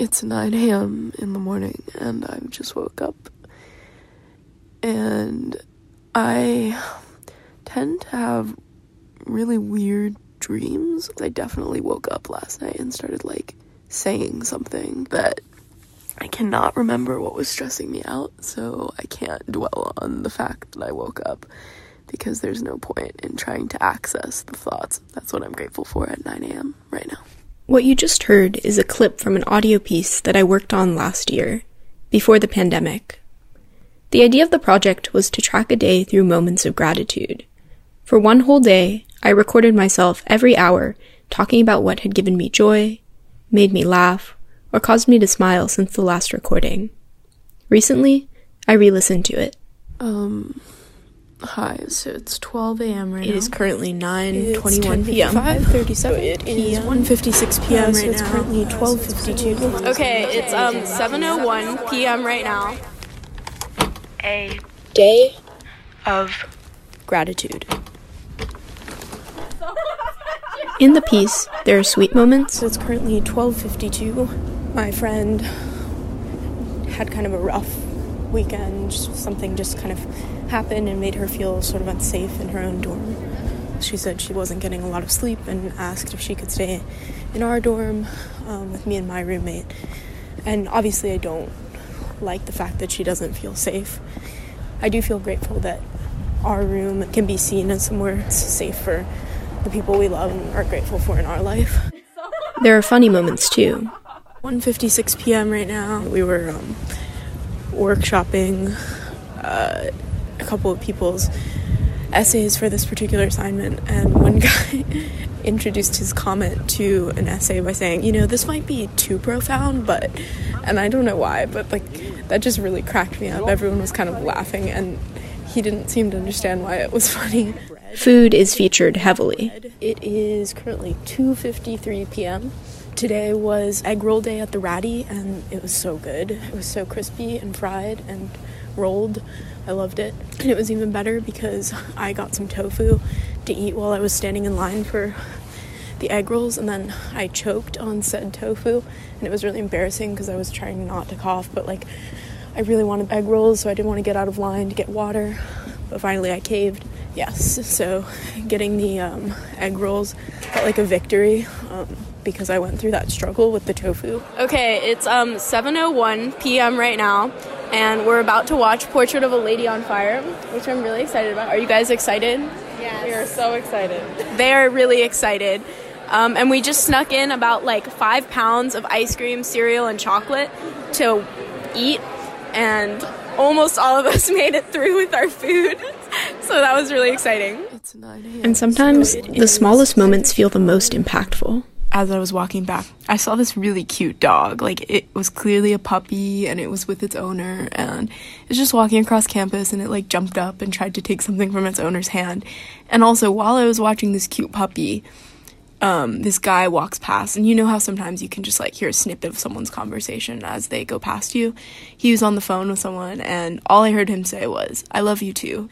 It's 9 a.m. in the morning, and I just woke up. And I tend to have really weird dreams. I definitely woke up last night and started like saying something that I cannot remember what was stressing me out, so I can't dwell on the fact that I woke up because there's no point in trying to access the thoughts. That's what I'm grateful for at 9 a.m. right now. What you just heard is a clip from an audio piece that I worked on last year, before the pandemic. The idea of the project was to track a day through moments of gratitude. For one whole day, I recorded myself every hour talking about what had given me joy, made me laugh, or caused me to smile since the last recording. Recently, I re listened to it. Um, Hi, so it's 12 a.m. right It now. It is currently 9:21 p.m. 5:37 It It is is 1:56 p.m. so right it's now. currently 12:52. Okay, it's um 7:01 p.m. right now. A Day of gratitude. In the piece, there are sweet moments So it's currently 12:52. My friend had kind of a rough weekend. Something just kind of happened and made her feel sort of unsafe in her own dorm. She said she wasn't getting a lot of sleep and asked if she could stay in our dorm um, with me and my roommate. And obviously, I don't like the fact that she doesn't feel safe. I do feel grateful that our room can be seen as somewhere safe for the people we love and are grateful for in our life. There are funny moments too. 1:56 p.m. right now. We were um, workshopping uh, a couple of people's essays for this particular assignment, and one guy introduced his comment to an essay by saying, "You know, this might be too profound, but," and I don't know why, but like that just really cracked me up. Everyone was kind of laughing, and he didn't seem to understand why it was funny. Food is featured heavily. It is currently 2:53 p.m. Today was egg roll day at the Ratty and it was so good. It was so crispy and fried and rolled. I loved it. And it was even better because I got some tofu to eat while I was standing in line for the egg rolls and then I choked on said tofu and it was really embarrassing because I was trying not to cough but like I really wanted egg rolls so I didn't want to get out of line to get water but finally I caved yes so getting the um, egg rolls felt like a victory um, because I went through that struggle with the tofu Okay, it's um 7:01 p.m. right now, and we're about to watch Portrait of a Lady on Fire, which I'm really excited about. Are you guys excited? Yes. We are so excited. They are really excited. Um, and we just snuck in about like five pounds of ice cream, cereal, and chocolate to eat, and almost all of us made it through with our food. so that was really exciting. It's And sometimes the smallest moments feel the most impactful. As I was walking back, I saw this really cute dog. Like it was clearly a puppy and it was with its owner and it was just walking across campus and it like jumped up and tried to take something from its owner's hand. And also while I was watching this cute puppy, um, this guy walks past and you know how sometimes you can just like hear a snippet of someone's conversation as they go past you. He was on the phone with someone and all I heard him say was, I love you too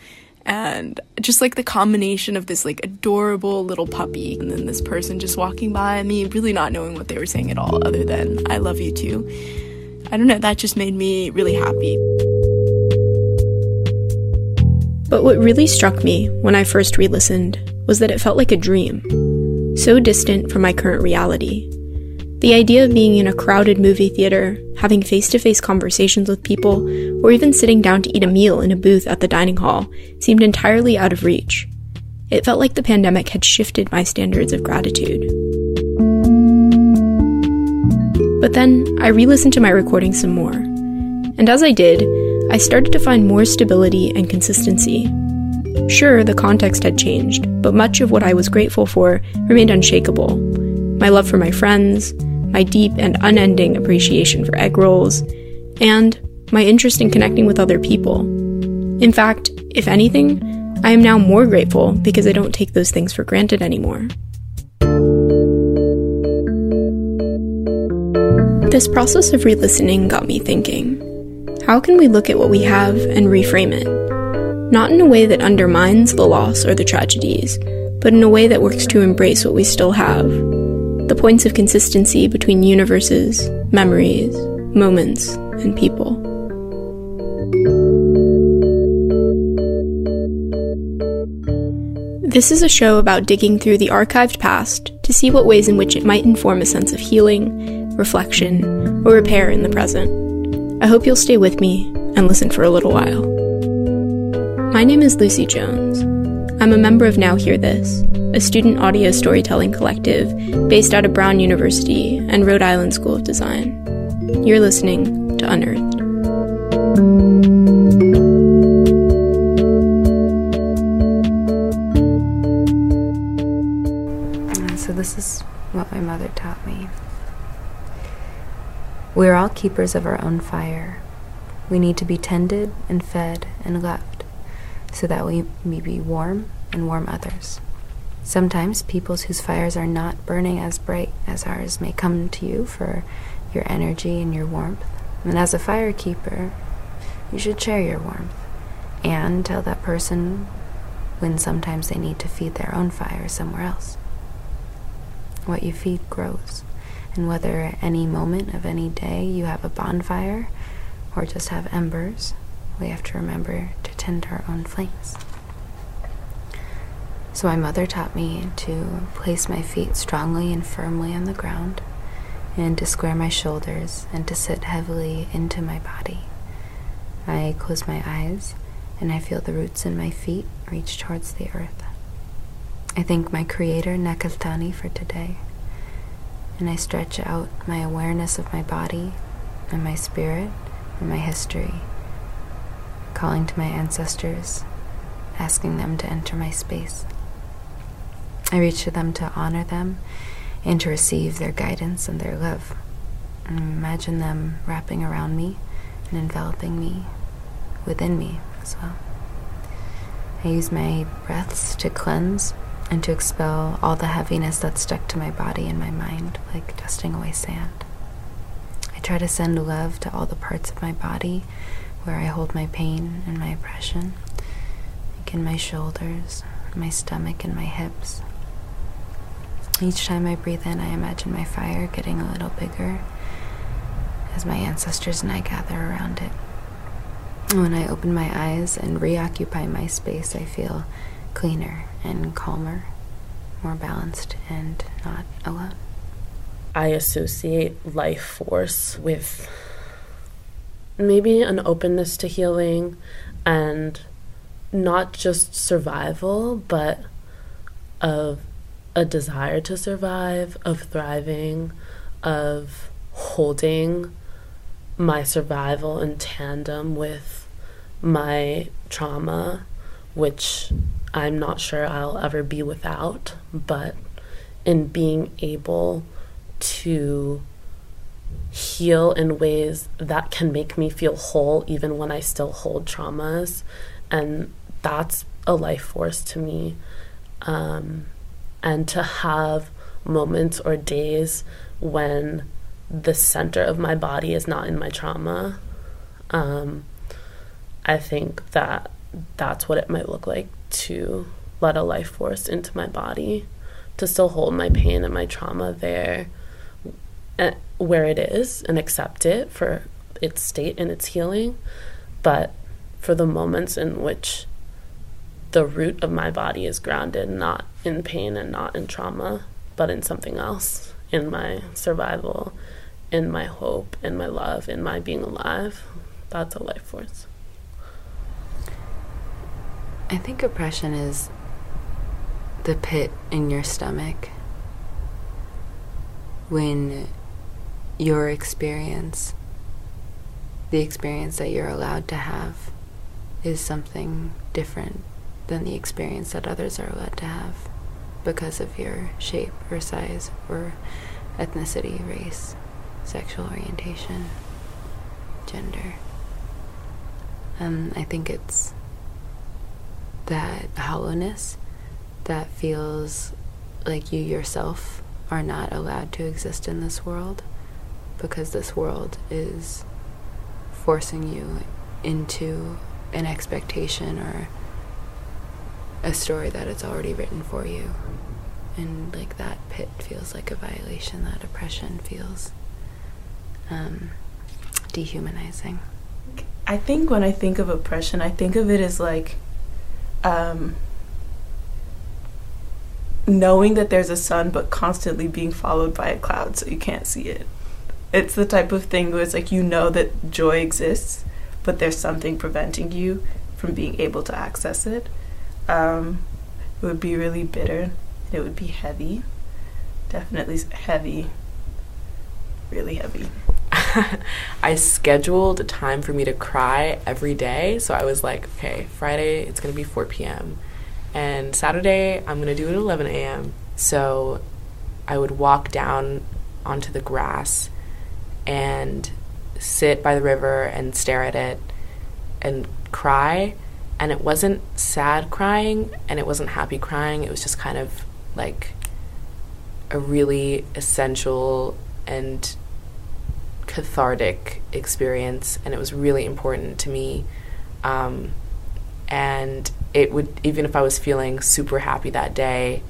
and just like the combination of this like adorable little puppy and then this person just walking by me really not knowing what they were saying at all other than i love you too i don't know that just made me really happy But what really struck me when I first re listened was that it felt like a dream, so distant from my current reality. The idea of being in a crowded movie theater, having face to face conversations with people, or even sitting down to eat a meal in a booth at the dining hall seemed entirely out of reach. It felt like the pandemic had shifted my standards of gratitude. But then I re listened to my recording some more. And as I did, I started to find more stability and consistency. Sure, the context had changed, but much of what I was grateful for remained unshakable. My love for my friends, my deep and unending appreciation for egg rolls, and my interest in connecting with other people. In fact, if anything, I am now more grateful because I don't take those things for granted anymore. This process of re listening got me thinking how can we look at what we have and reframe it? Not in a way that undermines the loss or the tragedies, but in a way that works to embrace what we still have the points of consistency between universes, memories, moments, and people. This is a show about digging through the archived past to see what ways in which it might inform a sense of healing, reflection, or repair in the present. I hope you'll stay with me and listen for a little while. My name is Luci Jones. I'm a member of Now Hear This, a student audio storytelling collective based out of Brown University and Rhode Island School of Design. You're listening to Unearthed. This is what my mother taught me. We are all keepers of our own fire. We need to be tended and fed and loved so that we may be warm and warm others. Sometimes peoples whose fires are not burning as bright as ours may come to you for your energy and your warmth. And as a fire keeper, you should share your warmth and tell that person when sometimes they need to feed their own fire somewhere else. What you feed grows, and whether at any moment of any day you have a bonfire or just have embers, we have to remember to tend our own flames. So, my mother taught me to place my feet strongly and firmly on the ground, and to square my shoulders, and to sit heavily into my body. I close my eyes, and I feel the roots in my feet reach towards the earth. I thank my Creator, Nekaltani, for today, and I stretch out my awareness of my body and my spirit and my history, calling to my ancestors, asking them to enter my space. I reach to them to honor them and to receive their guidance and their love. And imagine them wrapping around me and enveloping me within me as well. I use my breaths to cleanse and to expel all the heaviness that's stuck to my body and my mind, like dusting away sand. I try to send love to all the parts of my body where I hold my pain and my oppression, like in my shoulders, my stomach, and my hips. Each time I breathe in, I imagine my fire getting a little bigger as my ancestors and I gather around it. When I open my eyes and reoccupy my space, I feel cleaner and calmer, more balanced, and not alone. I associate life force with maybe an openness to healing and not just survival, but of a desire to survive, of thriving, of holding my survival in tandem with my trauma, which I'm not sure I'll ever be without, but in being able to heal in ways that can make me feel whole even when I still hold traumas. And that's a life force to me. Um, and to have moments or days when the center of my body is not in my trauma. Um, I think that that's what it might look like to let a life force into my body, to still hold my pain and my trauma there eh, where it is and accept it for its state and its healing, but for the moments in which the root of my body is grounded not in pain and not in trauma, but in something else, in my survival, in my hope, in my love, in my being alive. That's a life force. I think oppression is the pit in your stomach when your experience, the experience that you're allowed to have, is something different than the experience that others are allowed to have because of your shape or size or ethnicity, race, sexual orientation, gender. Um, I think it's that hollowness that feels like you yourself are not allowed to exist in this world because this world is forcing you into an expectation or a story that it's already written for you. And like that pit feels like a violation, that oppression feels um, dehumanizing. I think when I think of oppression, I think of it as like um, knowing that there's a sun, but constantly being followed by a cloud so you can't see it. It's the type of thing where it's like you know that joy exists, but there's something preventing you from being able to access it. Um, it would be really bitter. It would be heavy. Definitely heavy. Really heavy. I scheduled a time for me to cry every day. So I was like, okay, Friday it's to be 4 p.m. And Saturday I'm to do it at 11 a.m. So I would walk down onto the grass and sit by the river and stare at it and cry. And it wasn't sad crying and it wasn't happy crying. It was just kind of like a really essential and cathartic experience, and it was really important to me. Um, and it would, even if I was feeling super happy that day,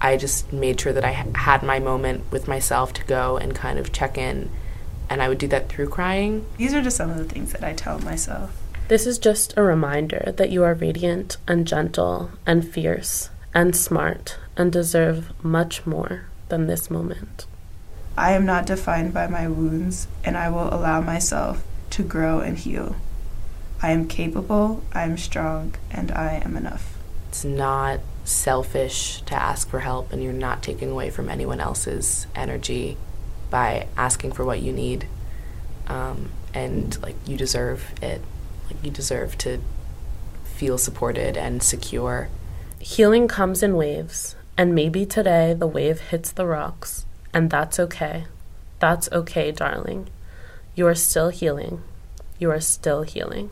I just made sure that I had my moment with myself to go and kind of check in. And I would do that through crying. These are just some of the things that I tell myself. This is just a reminder that you are radiant and gentle and fierce and smart and deserve much more than this moment. I am not defined by my wounds, and I will allow myself to grow and heal. I am capable, I am strong, and I am enough. It's not selfish to ask for help, and you're not taking away from anyone else's energy by asking for what you need. Um, and like you deserve it. Like you deserve to feel supported and secure. Healing comes in waves, and maybe today the wave hits the rocks and that's okay. That's okay, darling. You are still healing. You are still healing.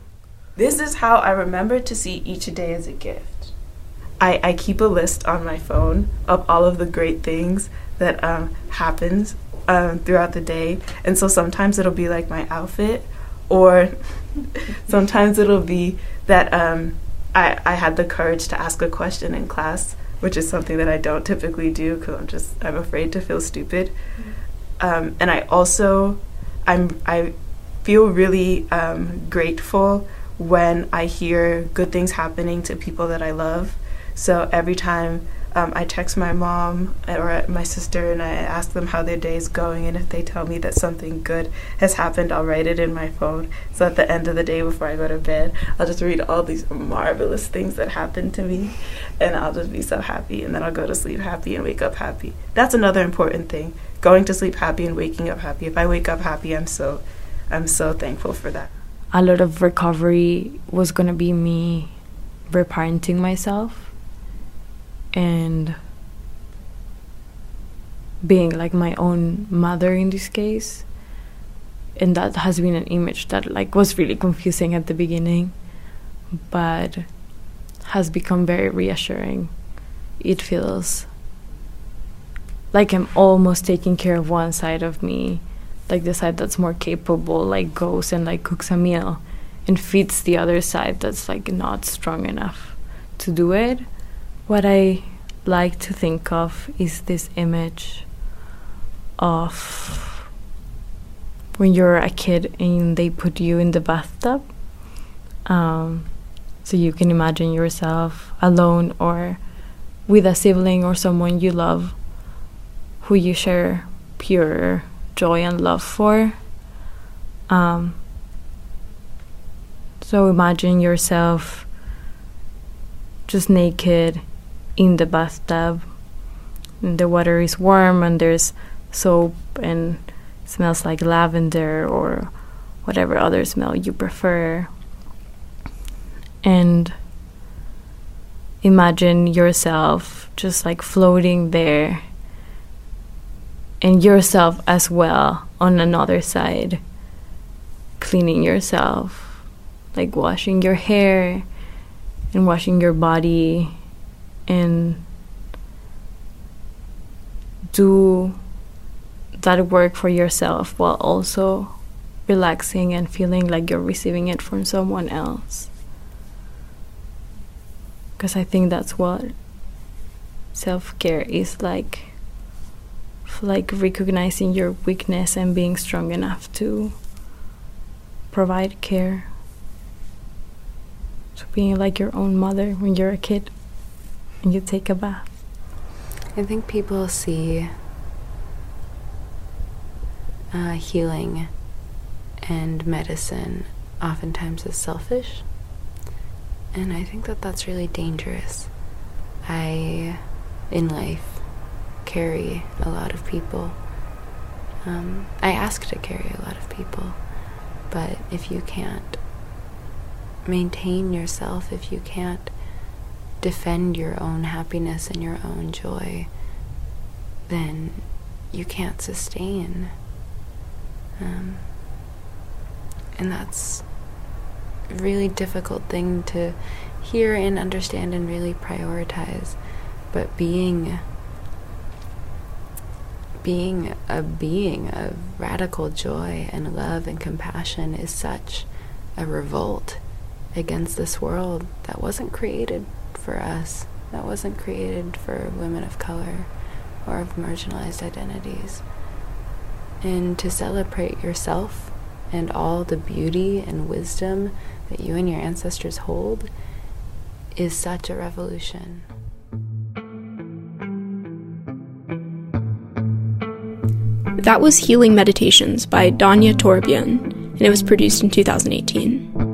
This is how I remember to see each day as a gift. I, I keep a list on my phone of all of the great things that um, happens um, throughout the day. And so sometimes it'll be like my outfit, or sometimes it'll be that um, I, I had the courage to ask a question in class which is something that I don't typically do because I'm just I'm afraid to feel stupid. Um, and I also I'm I feel really um, grateful when I hear good things happening to people that I love. So every time um, I text my mom or my sister and I ask them how their day is going. And if they tell me that something good has happened, I'll write it in my phone. So at the end of the day, before I go to bed, I'll just read all these marvelous things that happened to me. And I'll just be so happy. And then I'll go to sleep happy and wake up happy. That's another important thing going to sleep happy and waking up happy. If I wake up happy, I'm so, I'm so thankful for that. A lot of recovery was going to be me reparenting myself and being like my own mother in this case. And that has been an image that like was really confusing at the beginning but has become very reassuring. It feels like i'm almost taking care of one side of me like the side that's more capable like goes and like cooks a meal and feeds the other side that's like not strong enough to do it what I like to think of is this image of when you're a kid and they put you in the bathtub. Um, so you can imagine yourself alone or with a sibling or someone you love who you share pure joy and love for. Um, so imagine yourself just naked in the bathtub. And the water is warm and there's soap and smells like lavender or whatever other smell you prefer. And imagine yourself just like floating there and yourself as well on another side, cleaning yourself, like washing your hair and washing your body and do that work for yourself while also relaxing and feeling like you're receiving it from someone else. Because I think that's what self care is like like recognizing your weakness and being strong enough to provide care. So being like your own mother when you're a kid and you take a bath. I think people see uh, healing and medicine oftentimes as selfish. And I think that that's really dangerous. I, in life, carry a lot of people. Um, I ask to carry a lot of people. But if you can't maintain yourself, if you can't defend your own happiness and your own joy, then you can't sustain. Um, and that's a really difficult thing to hear and understand and really prioritize. But being being a being of radical joy and love and compassion is such a revolt against this world that wasn't created for us, that wasn't created for women of color or of marginalized identities. And to celebrate yourself and all the beauty and wisdom that you and your ancestors hold is such a revolution. That was Healing Meditations by Danya Torbjörn, and it was produced in 2018.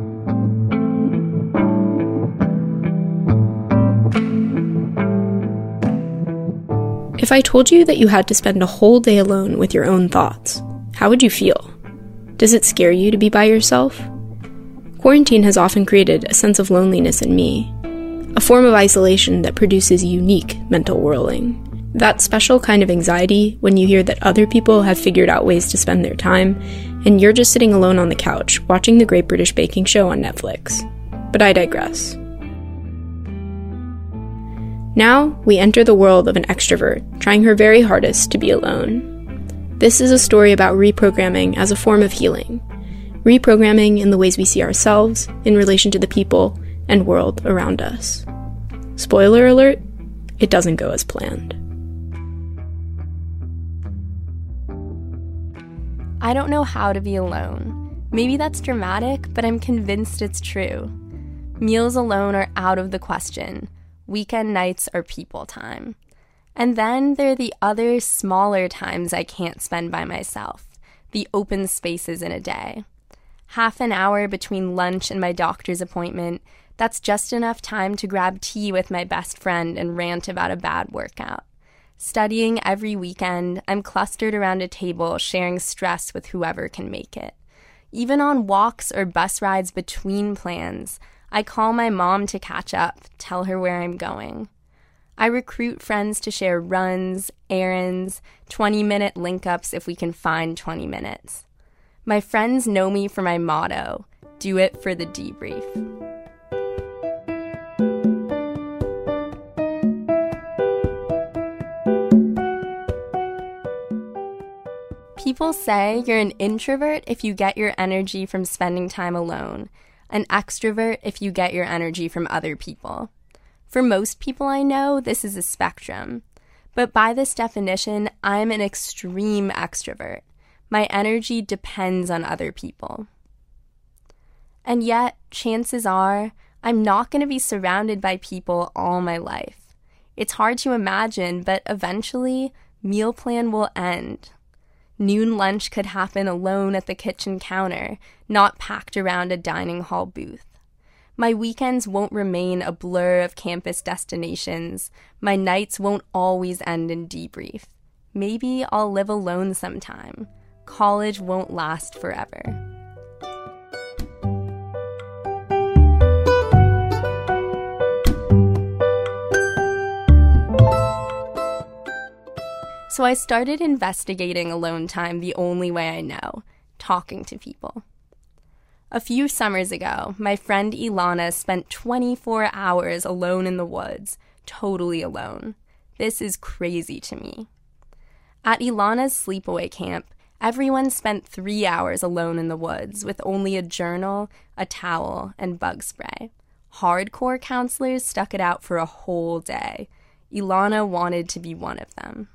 If I told you that you had to spend a whole day alone with your own thoughts, how would you feel? Does it scare you to be by yourself? Quarantine has often created a sense of loneliness in me, a form of isolation that produces unique mental whirling. That special kind of anxiety when you hear that other people have figured out ways to spend their time, and you're just sitting alone on the couch watching the Great British Baking Show on Netflix. But I digress. Now, we enter the world of an extrovert trying her very hardest to be alone. This is a story about reprogramming as a form of healing. Reprogramming in the ways we see ourselves in relation to the people and world around us. Spoiler alert, it doesn't go as planned. I don't know how to be alone. Maybe that's dramatic, but I'm convinced it's true. Meals alone are out of the question. Weekend nights are people time. And then there are the other smaller times I can't spend by myself, the open spaces in a day. Half an hour between lunch and my doctor's appointment, that's just enough time to grab tea with my best friend and rant about a bad workout. Studying every weekend, I'm clustered around a table sharing stress with whoever can make it. Even on walks or bus rides between plans, I call my mom to catch up, tell her where I'm going. I recruit friends to share runs, errands, 20 minute link ups if we can find 20 minutes. My friends know me for my motto do it for the debrief. People say you're an introvert if you get your energy from spending time alone, an extrovert if you get your energy from other people. For most people I know, this is a spectrum. But by this definition, I'm an extreme extrovert. My energy depends on other people. And yet, chances are, I'm not going to be surrounded by people all my life. It's hard to imagine, but eventually, meal plan will end. Noon lunch could happen alone at the kitchen counter, not packed around a dining hall booth. My weekends won't remain a blur of campus destinations. My nights won't always end in debrief. Maybe I'll live alone sometime. College won't last forever. So I started investigating alone time the only way I know talking to people. A few summers ago, my friend Ilana spent 24 hours alone in the woods, totally alone. This is crazy to me. At Ilana's sleepaway camp, everyone spent three hours alone in the woods with only a journal, a towel, and bug spray. Hardcore counselors stuck it out for a whole day. Ilana wanted to be one of them.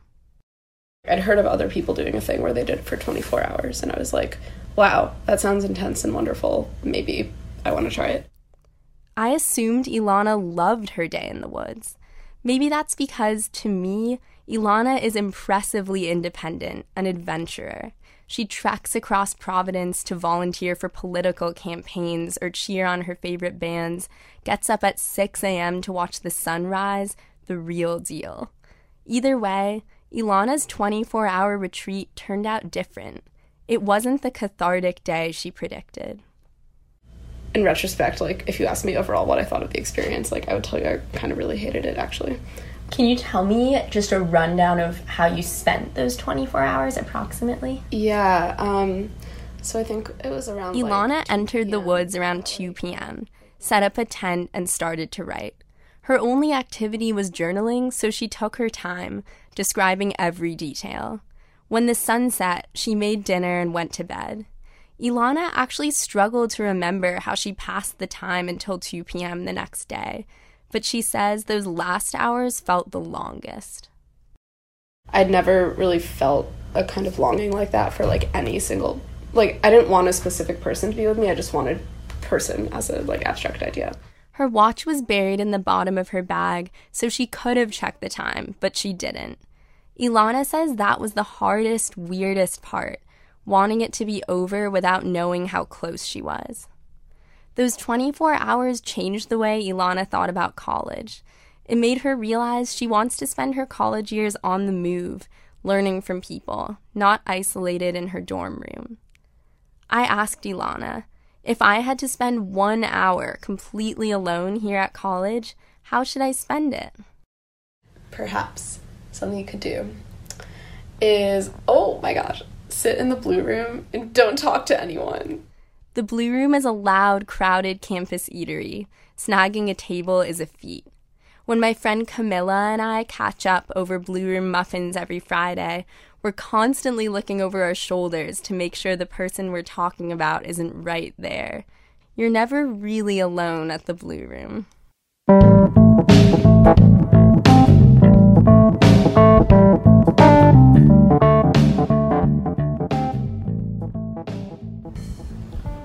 I'd heard of other people doing a thing where they did it for 24 hours, and I was like, wow, that sounds intense and wonderful. Maybe I want to try it. I assumed Ilana loved her day in the woods. Maybe that's because, to me, Ilana is impressively independent, an adventurer. She treks across Providence to volunteer for political campaigns or cheer on her favorite bands, gets up at 6 a.m. to watch the sunrise, the real deal. Either way, Ilana's 24 hour retreat turned out different. It wasn't the cathartic day she predicted. In retrospect, like if you asked me overall what I thought of the experience, like I would tell you I kind of really hated it actually. Can you tell me just a rundown of how you spent those 24 hours approximately? Yeah, um, so I think it was around. Ilana like, entered the woods around 2 p.m., set up a tent, and started to write. Her only activity was journaling, so she took her time, describing every detail. When the sun set, she made dinner and went to bed. Ilana actually struggled to remember how she passed the time until 2 p.m. the next day, but she says those last hours felt the longest. I'd never really felt a kind of longing like that for like any single like I didn't want a specific person to be with me. I just wanted person as a like abstract idea. Her watch was buried in the bottom of her bag, so she could have checked the time, but she didn't. Ilana says that was the hardest, weirdest part, wanting it to be over without knowing how close she was. Those 24 hours changed the way Ilana thought about college. It made her realize she wants to spend her college years on the move, learning from people, not isolated in her dorm room. I asked Ilana, if I had to spend one hour completely alone here at college, how should I spend it? Perhaps something you could do is, oh my gosh, sit in the blue room and don't talk to anyone. The Blue Room is a loud, crowded campus eatery. Snagging a table is a feat. When my friend Camilla and I catch up over Blue Room muffins every Friday, we're constantly looking over our shoulders to make sure the person we're talking about isn't right there. You're never really alone at the Blue Room.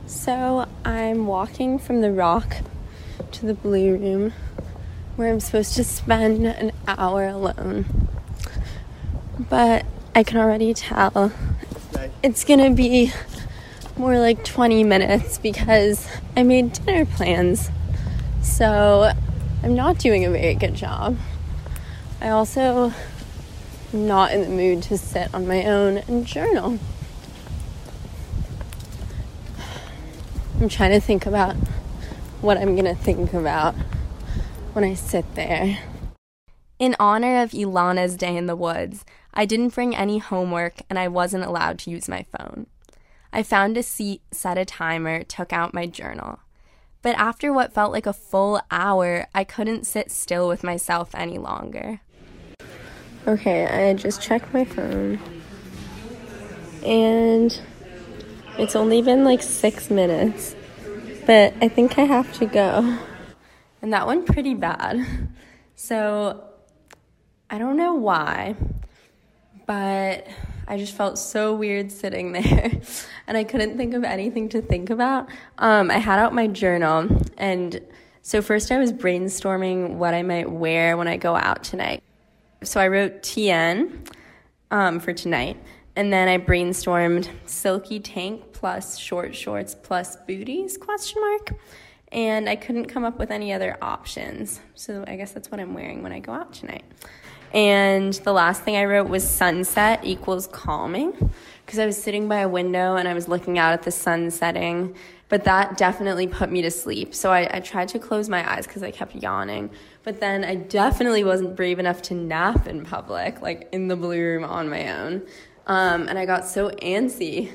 So I'm walking from the rock to the blue room where I'm supposed to spend an hour alone. But I can already tell it's gonna be more like 20 minutes because I made dinner plans. So I'm not doing a very good job. I also am not in the mood to sit on my own and journal. I'm trying to think about what I'm gonna think about when I sit there. In honor of Ilana's day in the woods, I didn't bring any homework and I wasn't allowed to use my phone. I found a seat, set a timer, took out my journal. But after what felt like a full hour, I couldn't sit still with myself any longer. Okay, I just checked my phone. And it's only been like six minutes, but I think I have to go. And that went pretty bad. So I don't know why, but I just felt so weird sitting there and I couldn't think of anything to think about. Um, I had out my journal, and so first I was brainstorming what I might wear when I go out tonight. So I wrote TN um, for tonight, and then I brainstormed silky tank plus short shorts plus booties question mark and I couldn't come up with any other options. So I guess that's what I'm wearing when I go out tonight. And the last thing I wrote was sunset equals calming because I was sitting by a window and I was looking out at the sun setting. But that definitely put me to sleep. So I, I tried to close my eyes because I kept yawning. But then I definitely wasn't brave enough to nap in public, like in the blue room on my own. Um, and I got so antsy.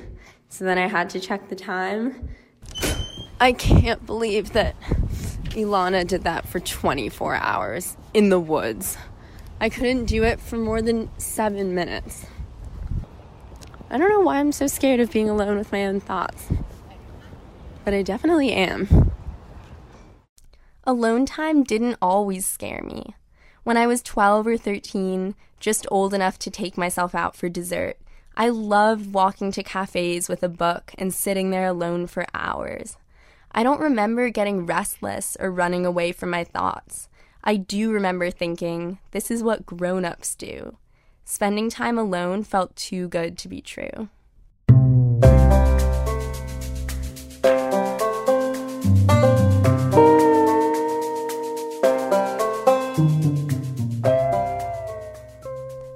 So then I had to check the time. I can't believe that Ilana did that for 24 hours in the woods. I couldn't do it for more than seven minutes. I don't know why I'm so scared of being alone with my own thoughts, but I definitely am. Alone time didn't always scare me. When I was 12 or 13, just old enough to take myself out for dessert, I loved walking to cafes with a book and sitting there alone for hours. I don't remember getting restless or running away from my thoughts. I do remember thinking, this is what grown ups do. Spending time alone felt too good to be true.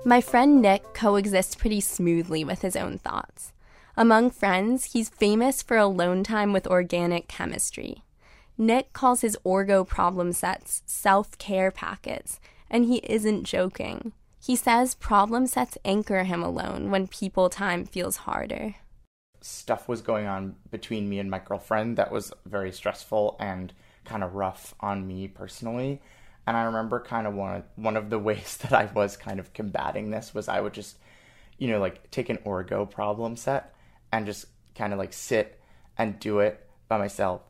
My friend Nick coexists pretty smoothly with his own thoughts. Among friends, he's famous for alone time with organic chemistry. Nick calls his Orgo problem sets self care packets, and he isn't joking. He says problem sets anchor him alone when people time feels harder. Stuff was going on between me and my girlfriend that was very stressful and kind of rough on me personally. And I remember kind of one of, one of the ways that I was kind of combating this was I would just, you know, like take an Orgo problem set and just kind of like sit and do it by myself.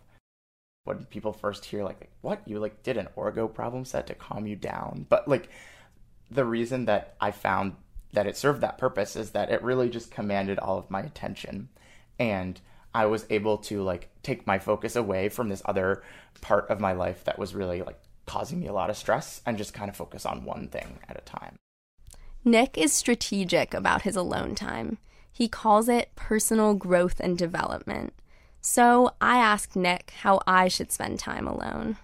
When people first hear like, what you like did an Orgo problem set to calm you down, but like the reason that I found that it served that purpose is that it really just commanded all of my attention and I was able to like take my focus away from this other part of my life that was really like causing me a lot of stress and just kind of focus on one thing at a time. Nick is strategic about his alone time. He calls it personal growth and development. So I asked Nick how I should spend time alone.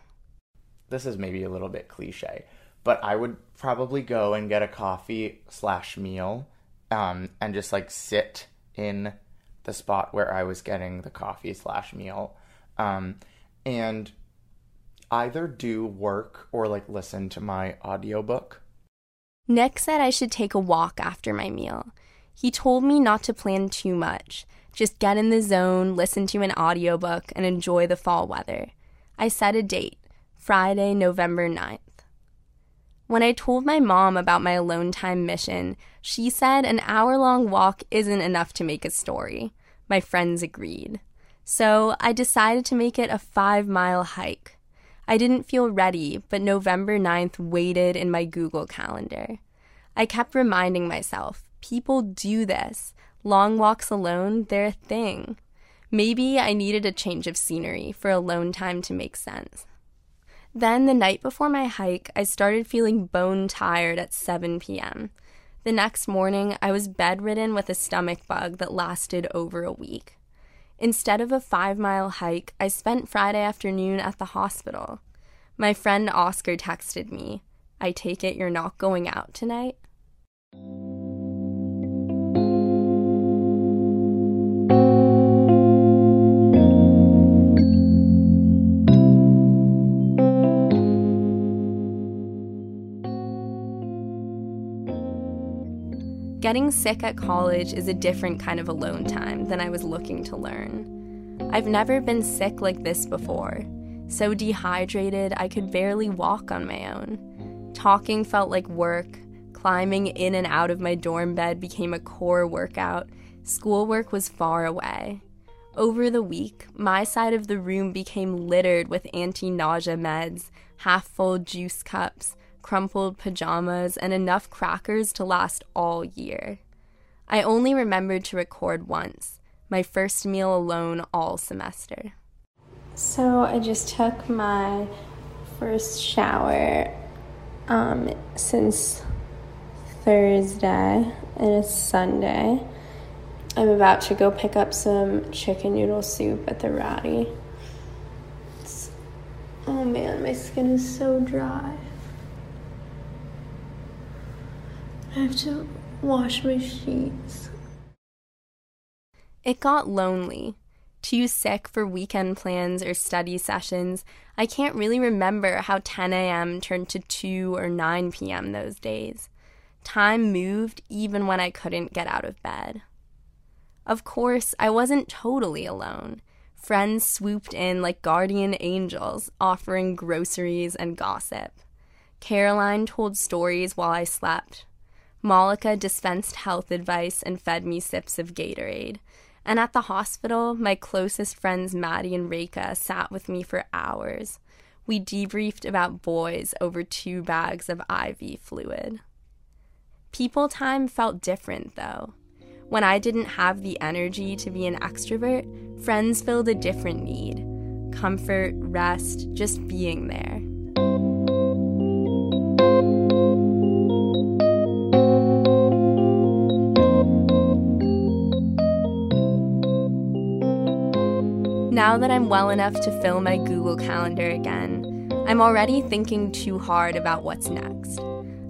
This is maybe a little bit cliche, but I would probably go and get a coffee slash meal um, and just like sit in the spot where I was getting the coffee slash meal um, and either do work or like listen to my audiobook. Nick said I should take a walk after my meal. He told me not to plan too much, just get in the zone, listen to an audiobook, and enjoy the fall weather. I set a date, Friday, November 9th. When I told my mom about my alone time mission, she said an hour long walk isn't enough to make a story. My friends agreed. So I decided to make it a five mile hike. I didn't feel ready, but November 9th waited in my Google Calendar. I kept reminding myself people do this. Long walks alone, they're a thing. Maybe I needed a change of scenery for alone time to make sense. Then, the night before my hike, I started feeling bone tired at 7 p.m. The next morning, I was bedridden with a stomach bug that lasted over a week. Instead of a five mile hike, I spent Friday afternoon at the hospital. My friend Oscar texted me, I take it you're not going out tonight? Getting sick at college is a different kind of alone time than I was looking to learn. I've never been sick like this before. So dehydrated, I could barely walk on my own. Talking felt like work. Climbing in and out of my dorm bed became a core workout. Schoolwork was far away. Over the week, my side of the room became littered with anti nausea meds, half full juice cups, crumpled pajamas, and enough crackers to last all year. I only remembered to record once, my first meal alone all semester. So I just took my first shower um, since Thursday, and it's Sunday. I'm about to go pick up some chicken noodle soup at the Ratty. It's, oh man, my skin is so dry. I have to wash my sheets. It got lonely. Too sick for weekend plans or study sessions, I can't really remember how 10 a.m. turned to 2 or 9 p.m. those days. Time moved even when I couldn't get out of bed. Of course, I wasn't totally alone. Friends swooped in like guardian angels, offering groceries and gossip. Caroline told stories while I slept, Malika dispensed health advice and fed me sips of Gatorade. And at the hospital, my closest friends Maddie and Reka sat with me for hours. We debriefed about boys over two bags of IV fluid. People time felt different, though. When I didn't have the energy to be an extrovert, friends filled a different need comfort, rest, just being there. Now that I'm well enough to fill my Google Calendar again, I'm already thinking too hard about what's next.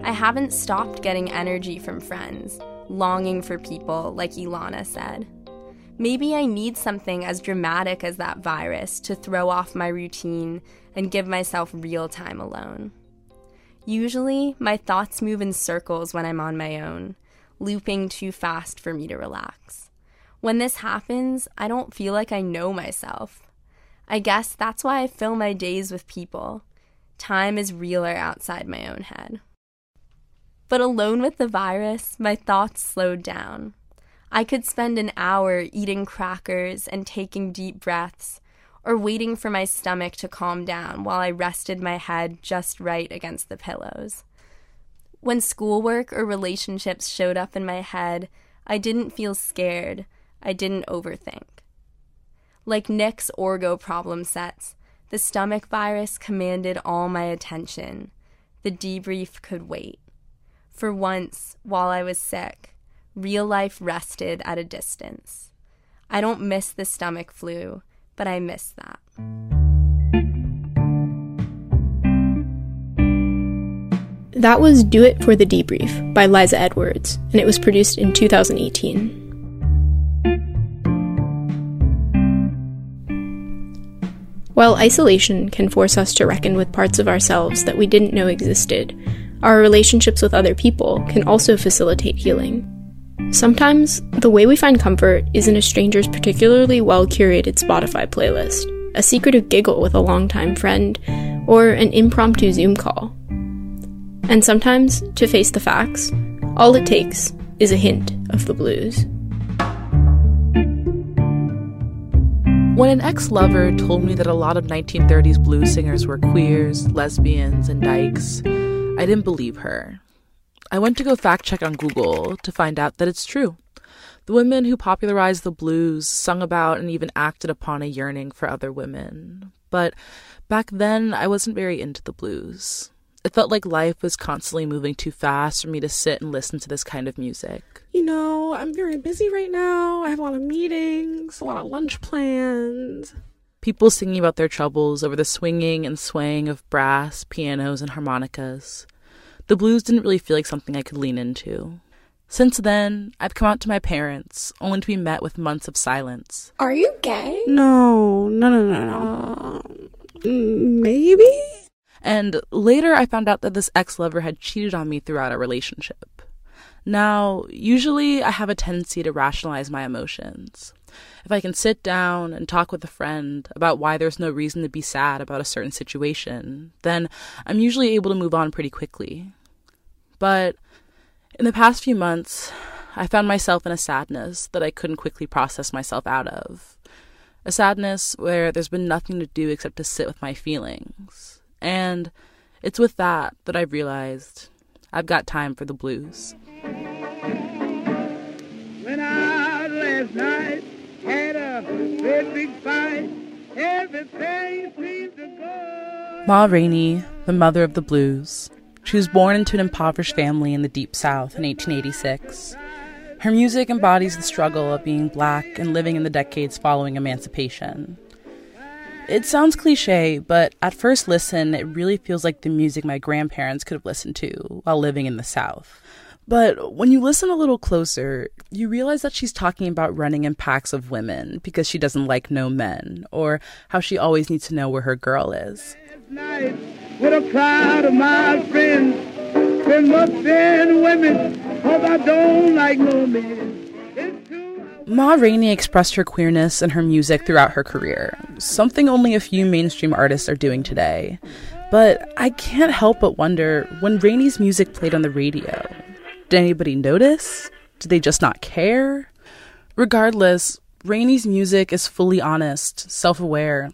I haven't stopped getting energy from friends, longing for people, like Ilana said. Maybe I need something as dramatic as that virus to throw off my routine and give myself real time alone. Usually, my thoughts move in circles when I'm on my own, looping too fast for me to relax. When this happens, I don't feel like I know myself. I guess that's why I fill my days with people. Time is realer outside my own head. But alone with the virus, my thoughts slowed down. I could spend an hour eating crackers and taking deep breaths, or waiting for my stomach to calm down while I rested my head just right against the pillows. When schoolwork or relationships showed up in my head, I didn't feel scared. I didn't overthink. Like Nick's orgo problem sets, the stomach virus commanded all my attention. The debrief could wait. For once, while I was sick, real life rested at a distance. I don't miss the stomach flu, but I miss that. That was Do It for the Debrief by Liza Edwards, and it was produced in 2018. While isolation can force us to reckon with parts of ourselves that we didn't know existed, our relationships with other people can also facilitate healing. Sometimes, the way we find comfort is in a stranger's particularly well curated Spotify playlist, a secretive giggle with a longtime friend, or an impromptu Zoom call. And sometimes, to face the facts, all it takes is a hint of the blues. When an ex lover told me that a lot of 1930s blues singers were queers, lesbians, and dykes, I didn't believe her. I went to go fact check on Google to find out that it's true. The women who popularized the blues sung about and even acted upon a yearning for other women. But back then, I wasn't very into the blues. It felt like life was constantly moving too fast for me to sit and listen to this kind of music. You know, I'm very busy right now. I have a lot of meetings, a lot of lunch plans. People singing about their troubles over the swinging and swaying of brass, pianos, and harmonicas. The blues didn't really feel like something I could lean into. Since then, I've come out to my parents, only to be met with months of silence. Are you gay? No, no, no, no, no. Oh. Mm, maybe? And later, I found out that this ex lover had cheated on me throughout our relationship. Now, usually I have a tendency to rationalize my emotions. If I can sit down and talk with a friend about why there's no reason to be sad about a certain situation, then I'm usually able to move on pretty quickly. But in the past few months, I found myself in a sadness that I couldn't quickly process myself out of. A sadness where there's been nothing to do except to sit with my feelings. And it's with that that I've realized I've got time for the blues. Went out last night, had a big fight. Everything seemed to go. Ma Rainey, the mother of the blues. She was born into an impoverished family in the Deep South in 1886. Her music embodies the struggle of being black and living in the decades following emancipation. It sounds cliche, but at first listen, it really feels like the music my grandparents could have listened to while living in the South. But when you listen a little closer, you realize that she's talking about running in packs of women because she doesn't like no men, or how she always needs to know where her girl is. With a crowd of my friends, been women, I don't like no men. Ma Rainey expressed her queerness in her music throughout her career, something only a few mainstream artists are doing today. But I can't help but wonder when Rainey's music played on the radio, did anybody notice? Did they just not care? Regardless, Rainey's music is fully honest, self aware,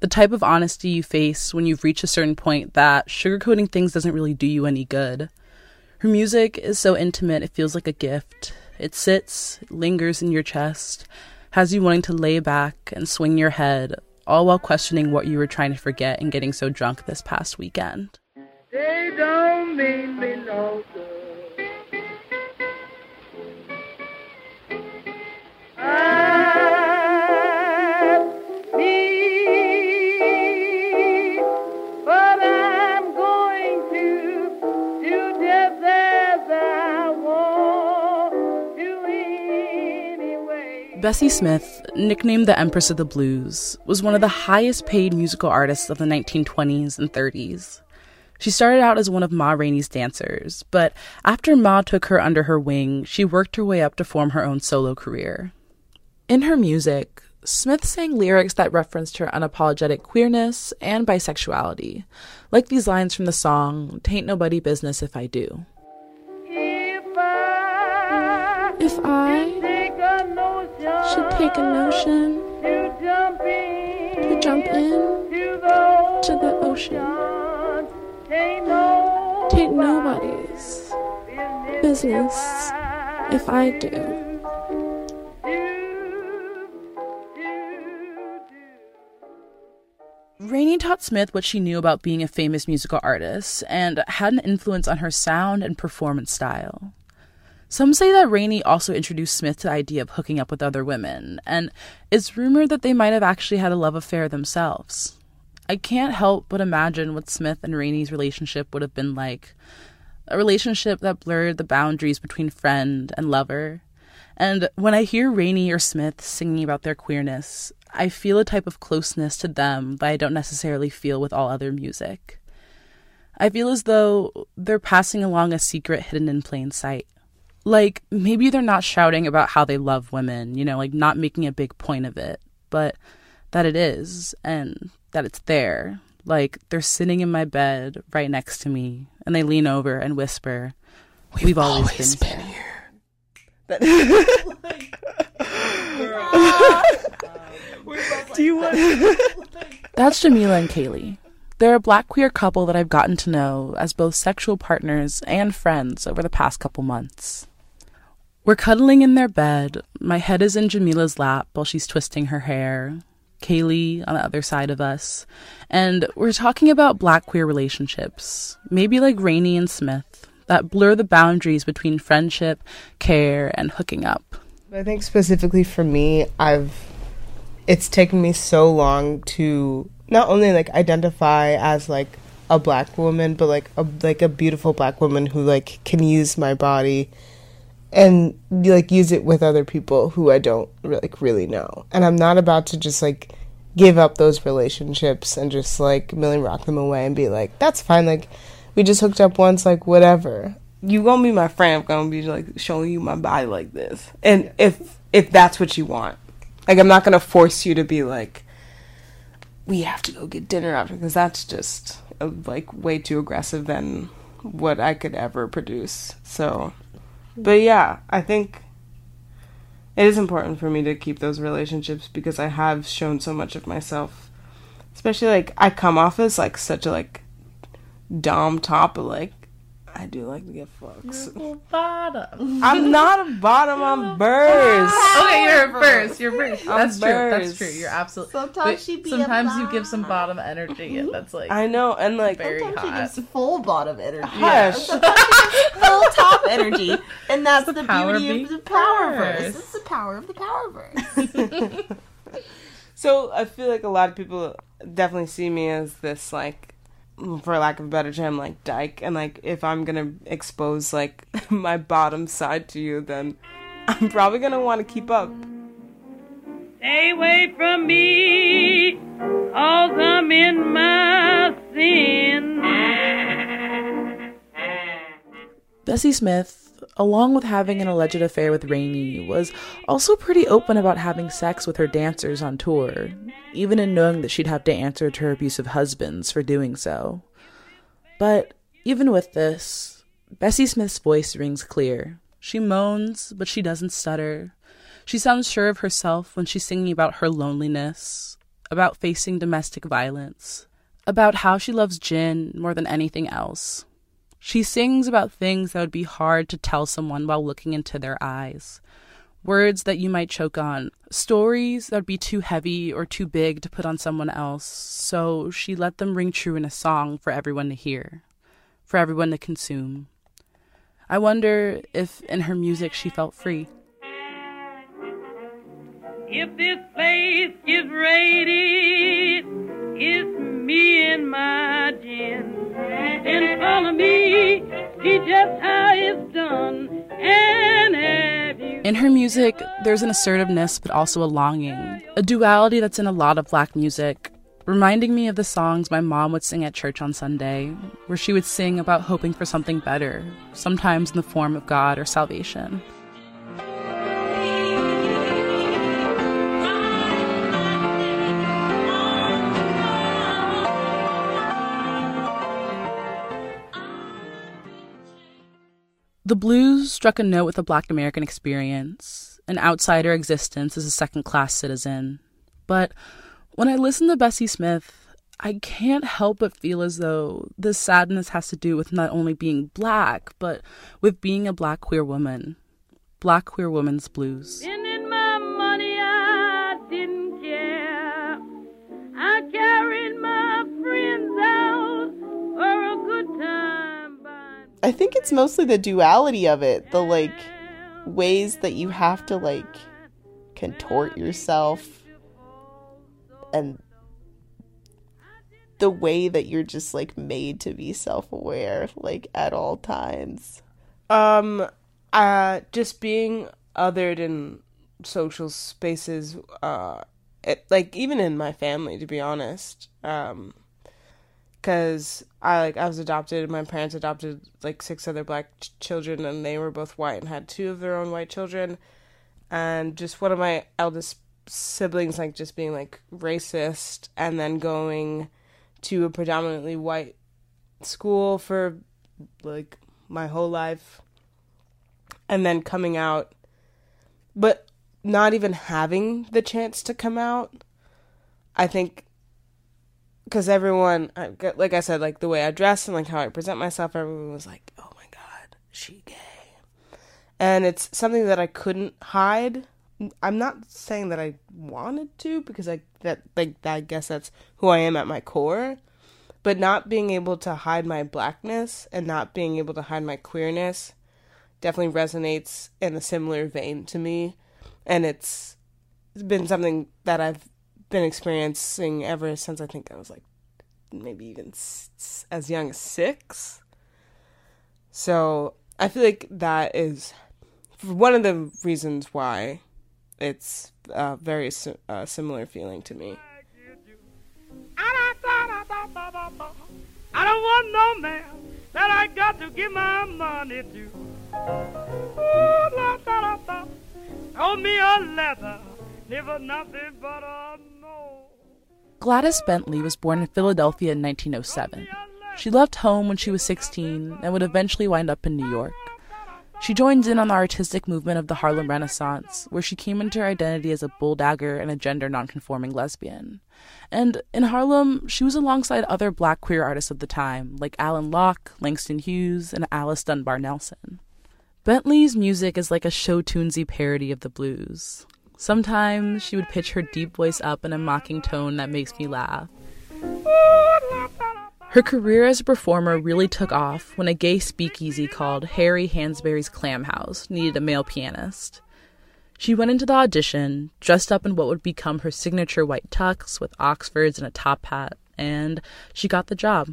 The type of honesty you face when you've reached a certain point that sugarcoating things doesn't really do you any good. Her music is so intimate, it feels like a gift. It sits, lingers in your chest, has you wanting to lay back and swing your head, all while questioning what you were trying to forget and getting so drunk this past weekend. They don't mean me no good. Bessie Smith, nicknamed the Empress of the Blues, was one of the highest paid musical artists of the 1920s and 30s. She started out as one of Ma Rainey's dancers, but after Ma took her under her wing, she worked her way up to form her own solo career. In her music, Smith sang lyrics that referenced her unapologetic queerness and bisexuality, like these lines from the song Tain't Nobody Business If I Do. If I should take a notion to jump in to the ocean, take nobody's business if I do. Rainey taught Smith what she knew about being a famous musical artist and had an influence on her sound and performance style. Some say that Rainey also introduced Smith to the idea of hooking up with other women, and it's rumored that they might have actually had a love affair themselves. I can't help but imagine what Smith and Rainey's relationship would have been like a relationship that blurred the boundaries between friend and lover. And when I hear Rainey or Smith singing about their queerness, I feel a type of closeness to them that I don't necessarily feel with all other music. I feel as though they're passing along a secret hidden in plain sight. Like, maybe they're not shouting about how they love women, you know, like not making a big point of it, but that it is, and that it's there. Like, they're sitting in my bed right next to me, and they lean over and whisper, We've, always, always been, been here. Do you want? That's Jamila and Kaylee. They're a black queer couple that I've gotten to know as both sexual partners and friends over the past couple months. We're cuddling in their bed. My head is in Jamila's lap while she's twisting her hair. Kaylee on the other side of us. And we're talking about black queer relationships, maybe like Rainey and Smith, that blur the boundaries between friendship, care, and hooking up. I think specifically for me, I've it's taken me so long to not only like identify as like a black woman, but like a like a beautiful black woman who like can use my body and like use it with other people who I don't like really know. And I'm not about to just like give up those relationships and just like million rock them away and be like, that's fine. Like we just hooked up once, like whatever. You gonna be my friend? I'm gonna be like showing you my body like this, and if if that's what you want, like I'm not gonna force you to be like, we have to go get dinner after because that's just uh, like way too aggressive than what I could ever produce. So, but yeah, I think it is important for me to keep those relationships because I have shown so much of myself. Especially like I come off as like such a like dom top, like I do like to get fucks. bottom. I'm not a bottom. I'm burst. Okay, you're a burst. You're burst. I'm That's true. That's true. You're absolutely. Sometimes but she be a Sometimes you give some bottom energy, and that's like I know, and like very Sometimes she hot. gives full bottom energy. Hush. Sometimes full top energy. And that's the, power beauty of of the power verse. verse. It's the power of the power verse. So I feel like a lot of people definitely see me as this like for lack of a better term like dyke and like if I'm gonna expose like my bottom side to you then I'm probably gonna want to keep up. Stay away from me, cause I'm in my sin. Bessie Smith, along with having an alleged affair with Rainey, was also pretty open about having sex with her dancers on tour, even in knowing that she'd have to answer to her abusive husbands for doing so. But even with this, Bessie Smith's voice rings clear. She moans, but she doesn't stutter. She sounds sure of herself when she's singing about her loneliness. about facing domestic violence, about how she loves gin more than anything else. She sings about things that would be hard to tell someone while looking into their eyes. Words that you might choke on, stories that would be too heavy or too big to put on someone else, so she let them ring true in a song for everyone to hear, for everyone to consume. I wonder if in her music she felt free. If this place it's me and my gin. And follow me, see just how it's done. In her music, there's an assertiveness but also a longing, a duality that's in a lot of black music, reminding me of the songs my mom would sing at church on Sunday, where she would sing about hoping for something better, sometimes in the form of God or salvation. The blues struck a note with the black American experience, an outsider existence as a second class citizen. But when I listen to Bessie Smith, I can't help but feel as though this sadness has to do with not only being black, but with being a black queer woman. Black queer woman's blues. Spending I think it's mostly the duality of it, the like ways that you have to like contort yourself and the way that you're just like made to be self-aware like at all times. Um, uh, just being othered in social spaces, uh, it, like even in my family, to be honest, um, because I like I was adopted. My parents adopted like six other black ch- children, and they were both white and had two of their own white children, and just one of my eldest siblings like just being like racist, and then going to a predominantly white school for like my whole life and then coming out but not even having the chance to come out i think because everyone like i said like the way i dress and like how i present myself everyone was like oh my god she gay. And it's something that i couldn't hide. I'm not saying that i wanted to because i that like i guess that's who i am at my core. But not being able to hide my blackness and not being able to hide my queerness definitely resonates in a similar vein to me. And it's it's been something that I've been experiencing ever since I think I was like maybe even s- as young as 6 so I feel like that is one of the reasons why it's a very si- uh, similar feeling to me I don't want no man that I got to give my money to. Ooh, la, da, da, da. Told me a leather, never nothing but a no. Gladys Bentley was born in Philadelphia in 1907. She left home when she was 16 and would eventually wind up in New York. She joined in on the artistic movement of the Harlem Renaissance, where she came into her identity as a bulldagger and a gender nonconforming lesbian. And in Harlem, she was alongside other black queer artists of the time, like Alain Locke, Langston Hughes, and Alice Dunbar Nelson. Bentley's music is like a show tunesy parody of the blues. Sometimes she would pitch her deep voice up in a mocking tone that makes me laugh. Her career as a performer really took off when a gay speakeasy called Harry Hansberry's Clam House needed a male pianist. She went into the audition, dressed up in what would become her signature white tux with Oxfords and a top hat, and she got the job.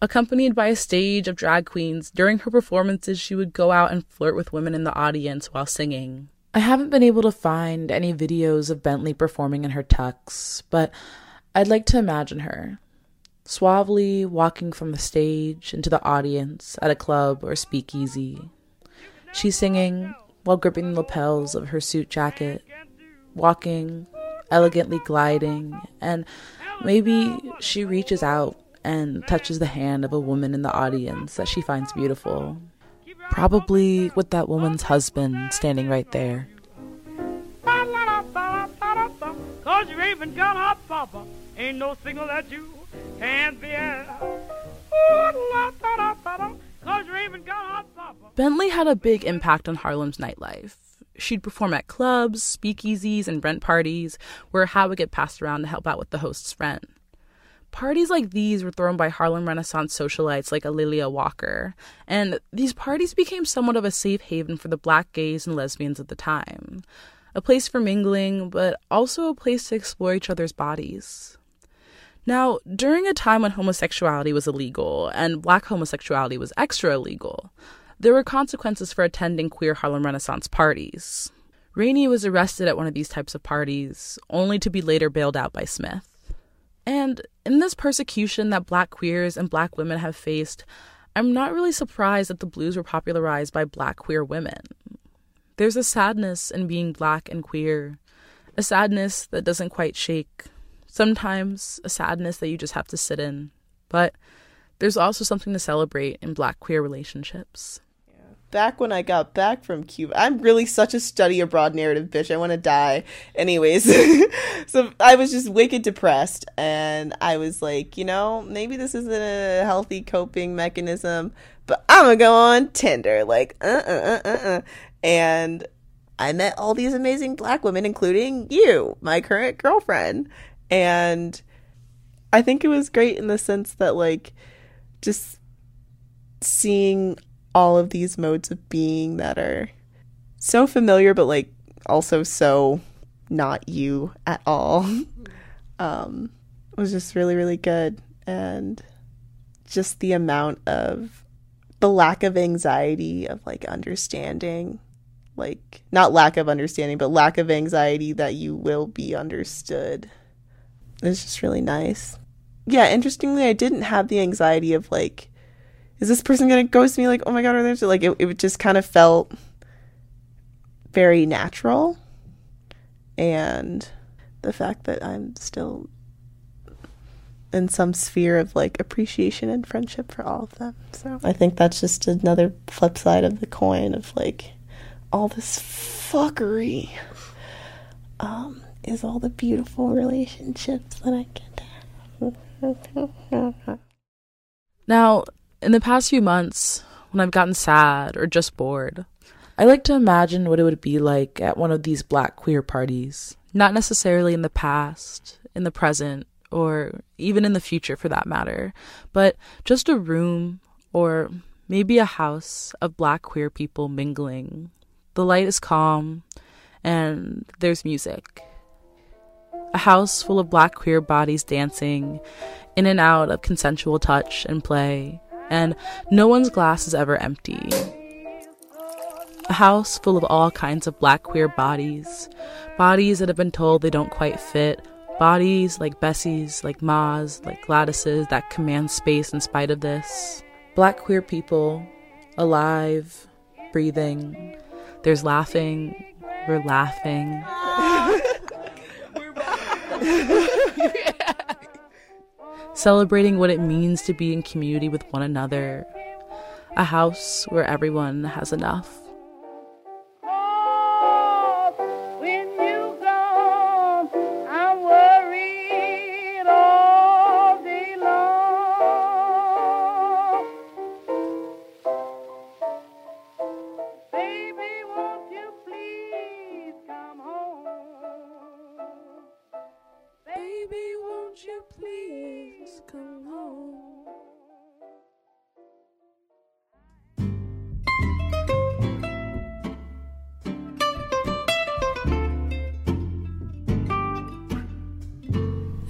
Accompanied by a stage of drag queens, during her performances, she would go out and flirt with women in the audience while singing. I haven't been able to find any videos of Bentley performing in her tux, but I'd like to imagine her suavely walking from the stage into the audience at a club or speakeasy. She's singing while gripping the lapels of her suit jacket, walking, elegantly gliding, and maybe she reaches out and touches the hand of a woman in the audience that she finds beautiful. Probably with that woman's husband standing right there. Cause you Raven got papa. Ain't no signal that you can't be. Bentley had a big impact on Harlem's nightlife. She'd perform at clubs, speakeasies, and rent parties where hat would get passed around to help out with the host's rent. Parties like these were thrown by Harlem Renaissance socialites like A'Lelia Walker, and these parties became somewhat of a safe haven for the black gays and lesbians of the time. A place for mingling, but also a place to explore each other's bodies. Now, during a time when homosexuality was illegal and black homosexuality was extra illegal, there were consequences for attending queer Harlem Renaissance parties. Rainey was arrested at one of these types of parties, only to be later bailed out by Smith. And in this persecution that black queers and black women have faced, I'm not really surprised that the blues were popularized by black queer women. There's a sadness in being black and queer, a sadness that doesn't quite shake, sometimes a sadness that you just have to sit in. But there's also something to celebrate in black queer relationships back when I got back from Cuba. I'm really such a study abroad narrative bitch. I want to die. Anyways, so I was just wicked depressed and I was like, you know, maybe this isn't a healthy coping mechanism, but I'm going to go on Tinder like uh uh uh uh. And I met all these amazing black women including you, my current girlfriend. And I think it was great in the sense that like just seeing all of these modes of being that are so familiar but like also so not you at all. Um was just really really good. And just the amount of the lack of anxiety of like understanding like not lack of understanding but lack of anxiety that you will be understood it's just really nice. Yeah interestingly i didn't have the anxiety of like is this person gonna ghost me? Like, oh my god, are they like it? It just kind of felt very natural, and the fact that I'm still in some sphere of like appreciation and friendship for all of them. So I think that's just another flip side of the coin of like all this fuckery um, is all the beautiful relationships that I get to have. Now, in the past few months, when I've gotten sad or just bored, I like to imagine what it would be like at one of these black queer parties. Not necessarily in the past, in the present, or even in the future for that matter, but just a room or maybe a house of black queer people mingling. The light is calm and there's music. A house full of black queer bodies dancing in and out of consensual touch and play and no one's glass is ever empty. A house full of all kinds of black queer bodies, bodies that have been told they don't quite fit, bodies like Bessie's, like Ma's, like Gladys's that command space in spite of this. Black queer people, alive, breathing. There's laughing, we're laughing. celebrating what it means to be in community with one another, a house where everyone has enough.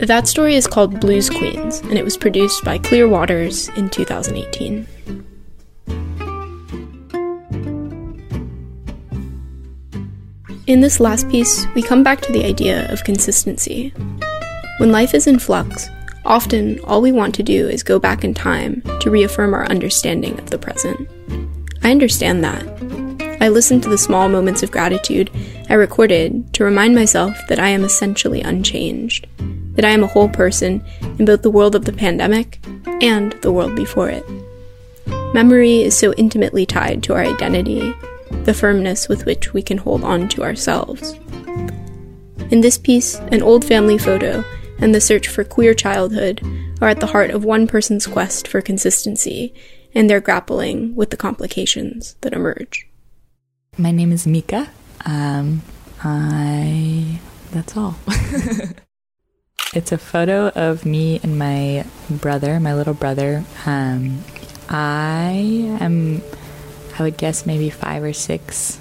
That story is called Blues Queens, and it was produced by Clear Waters in 2018. In this last piece, we come back to the idea of consistency. When life is in flux, often all we want to do is go back in time to reaffirm our understanding of the present. I understand that. I listen to the small moments of gratitude I recorded to remind myself that I am essentially unchanged that I am a whole person in both the world of the pandemic and the world before it. Memory is so intimately tied to our identity, the firmness with which we can hold on to ourselves. In this piece, an old family photo and the search for queer childhood are at the heart of one person's quest for consistency and their grappling with the complications that emerge. My name is Mika. Um, I. That's all. it's a photo of me and my brother, my little brother. Um, I am, I would guess, maybe five or six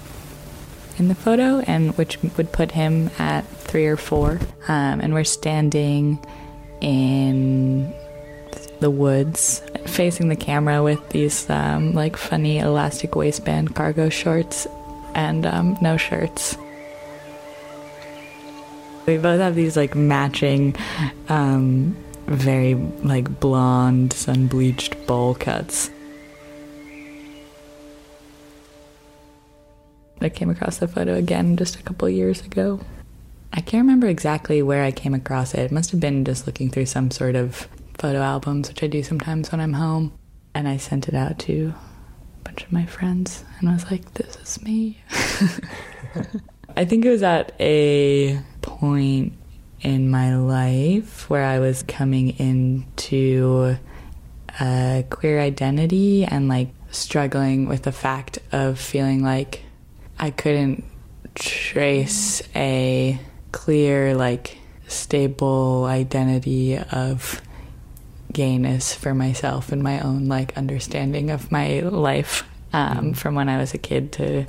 in the photo, and which would put him at three or four. Um, and we're standing in the woods, facing the camera with these um, like funny elastic waistband cargo shorts and um, no shirts. We both have these like matching, um, very like blonde, sun bleached bowl cuts. I came across the photo again just a couple years ago. I can't remember exactly where I came across it. It must have been just looking through some sort of photo albums, which I do sometimes when I'm home. And I sent it out to a bunch of my friends and I was like, this is me. I think it was at a point in my life where I was coming into a queer identity and like struggling with the fact of feeling like I couldn't trace a clear, like, stable identity of gayness for myself and my own, like, understanding of my life um, from when I was a kid to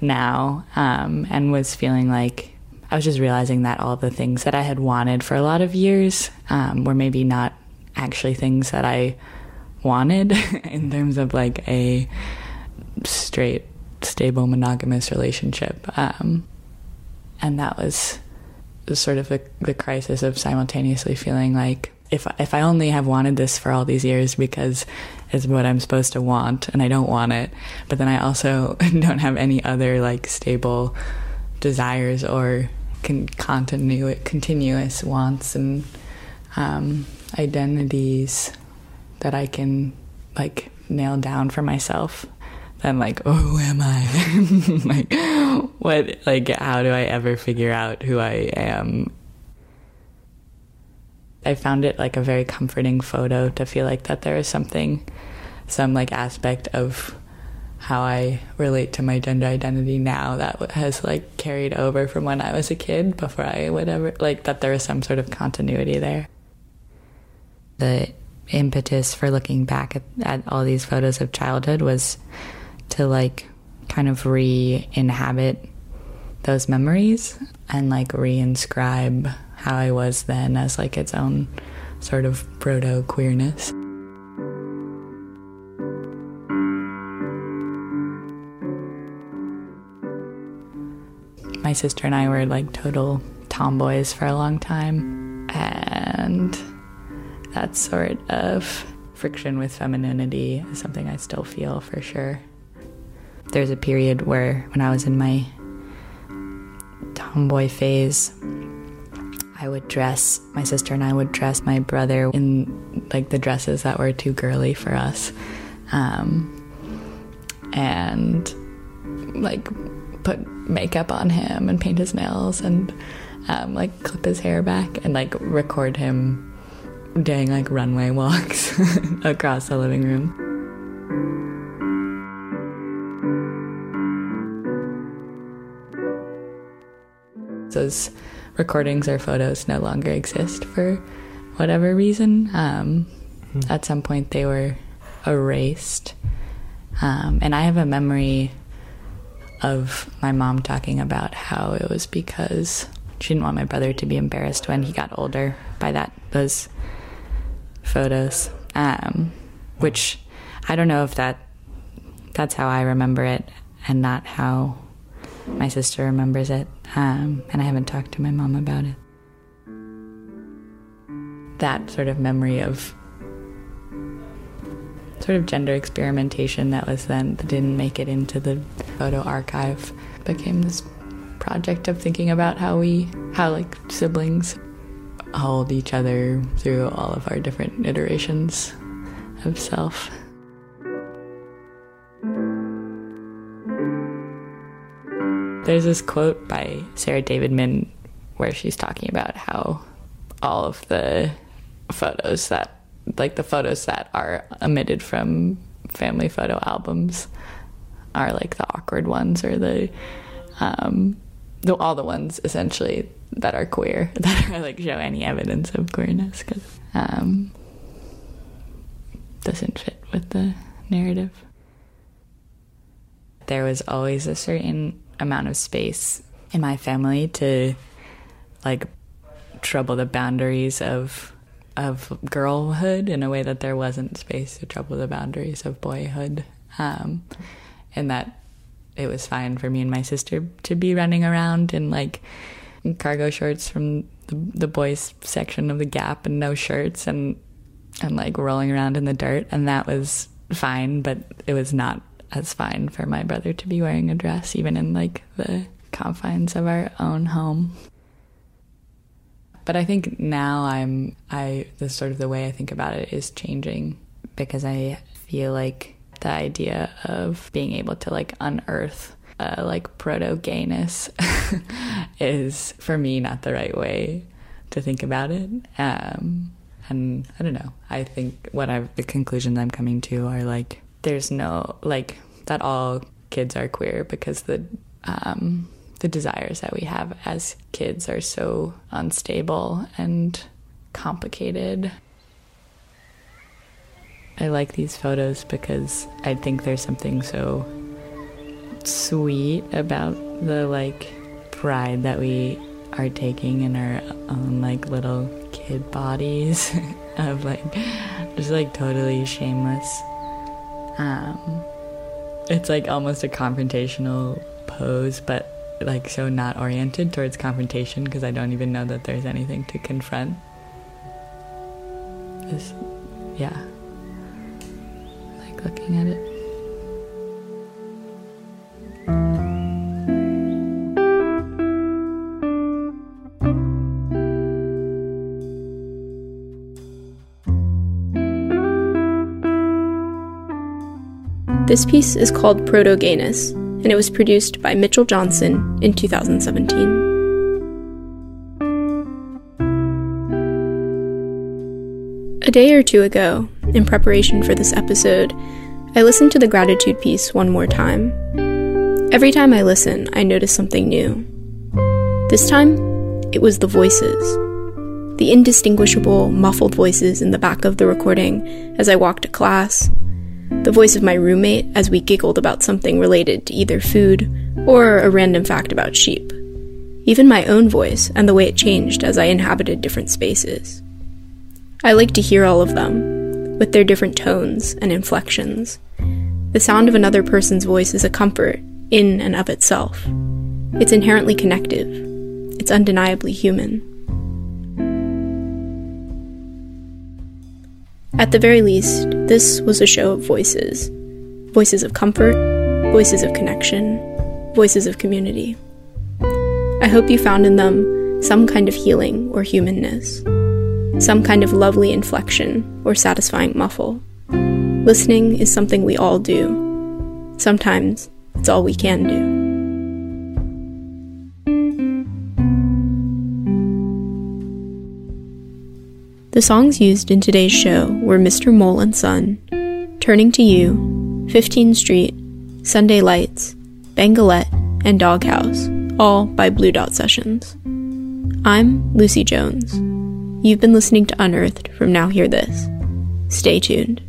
now, um, and was feeling like I was just realizing that all the things that I had wanted for a lot of years um, were maybe not actually things that I wanted in terms of like a straight stable monogamous relationship. Um, and that was sort of the, the crisis of simultaneously feeling like if if I only have wanted this for all these years because it's what I'm supposed to want and I don't want it, but then I also don't have any other like stable desires or con- continu- continuous wants and um, identities that I can like nail down for myself. Then like oh who am i? Like what like how do i ever figure out who i am i found it like a very comforting photo to feel like that there is something some like aspect of how i relate to my gender identity now that has like carried over from when i was a kid before i would ever like that there is some sort of continuity there. The impetus for looking back at, at all these photos of childhood was to like kind of re inhabit those memories and like re inscribe how I was then as like its own sort of proto queerness. My sister and I were like total tomboys for a long time, and that sort of friction with femininity is something I still feel for sure. There's a period where, when I was in my tomboy phase, I would dress, my sister and I would dress my brother in like the dresses that were too girly for us. Um, and like put makeup on him and paint his nails and um, like clip his hair back and like record him doing like runway walks across the living room. Those recordings or photos no longer exist for whatever reason. Um, mm. At some point, they were erased. Um, and I have a memory of my mom talking about how it was because she didn't want my brother to be embarrassed when he got older by that those photos. Um, which I don't know if that that's how I remember it and not how my sister remembers it, um, and I haven't talked to my mom about it. That sort of memory of sort of gender experimentation that was then that didn't make it into the photo archive became this project of thinking about how we how like siblings hold each other through all of our different iterations of self. There's this quote by Sarah Davidmann where she's talking about how all of the photos that like the photos that are omitted from family photo albums are like the awkward ones or the um the, all the ones essentially that are queer that are like show any evidence of queerness because um doesn't fit with the narrative. There was always a certain amount of space in my family to like trouble the boundaries of of girlhood in a way that there wasn't space to trouble the boundaries of boyhood. Um, and that it was fine for me and my sister to be running around in like cargo shorts from the, the boys section of the gap and no shirts and and like rolling around in the dirt. And that was fine but it was not as fine for my brother to be wearing a dress even in like the confines of our own home but I think now I'm I the sort of the way I think about it is changing because I feel like the idea of being able to like unearth uh, like proto gayness is for me not the right way to think about it. Um, and I don't know. I think what I've the conclusions I'm coming to are like there's no like that all kids are queer because the um, the desires that we have as kids are so unstable and complicated. I like these photos because I think there's something so sweet about the like pride that we are taking in our own like little kid bodies of like just like totally shameless um it's like almost a confrontational pose but like so not oriented towards confrontation because I don't even know that there's anything to confront. Just, yeah. Like looking at it. This piece is called Proto Gayness, and it was produced by Mitchell Johnson in 2017. A day or two ago, in preparation for this episode, I listened to the gratitude piece one more time. Every time I listen, I notice something new. This time, it was the voices. The indistinguishable, muffled voices in the back of the recording as I walked to class, the voice of my roommate as we giggled about something related to either food or a random fact about sheep. Even my own voice and the way it changed as I inhabited different spaces. I like to hear all of them, with their different tones and inflections. The sound of another person's voice is a comfort in and of itself. It's inherently connective. It's undeniably human. At the very least, this was a show of voices voices of comfort, voices of connection, voices of community. I hope you found in them some kind of healing or humanness, some kind of lovely inflection or satisfying muffle. Listening is something we all do. Sometimes it's all we can do. The songs used in today's show were Mr. Mole and Son, Turning to You, 15 Street, Sunday Lights, Bangalette, and Doghouse, all by Blue Dot Sessions. I'm Luci Jones. You've been listening to Unearthed from Now Hear This. Stay tuned.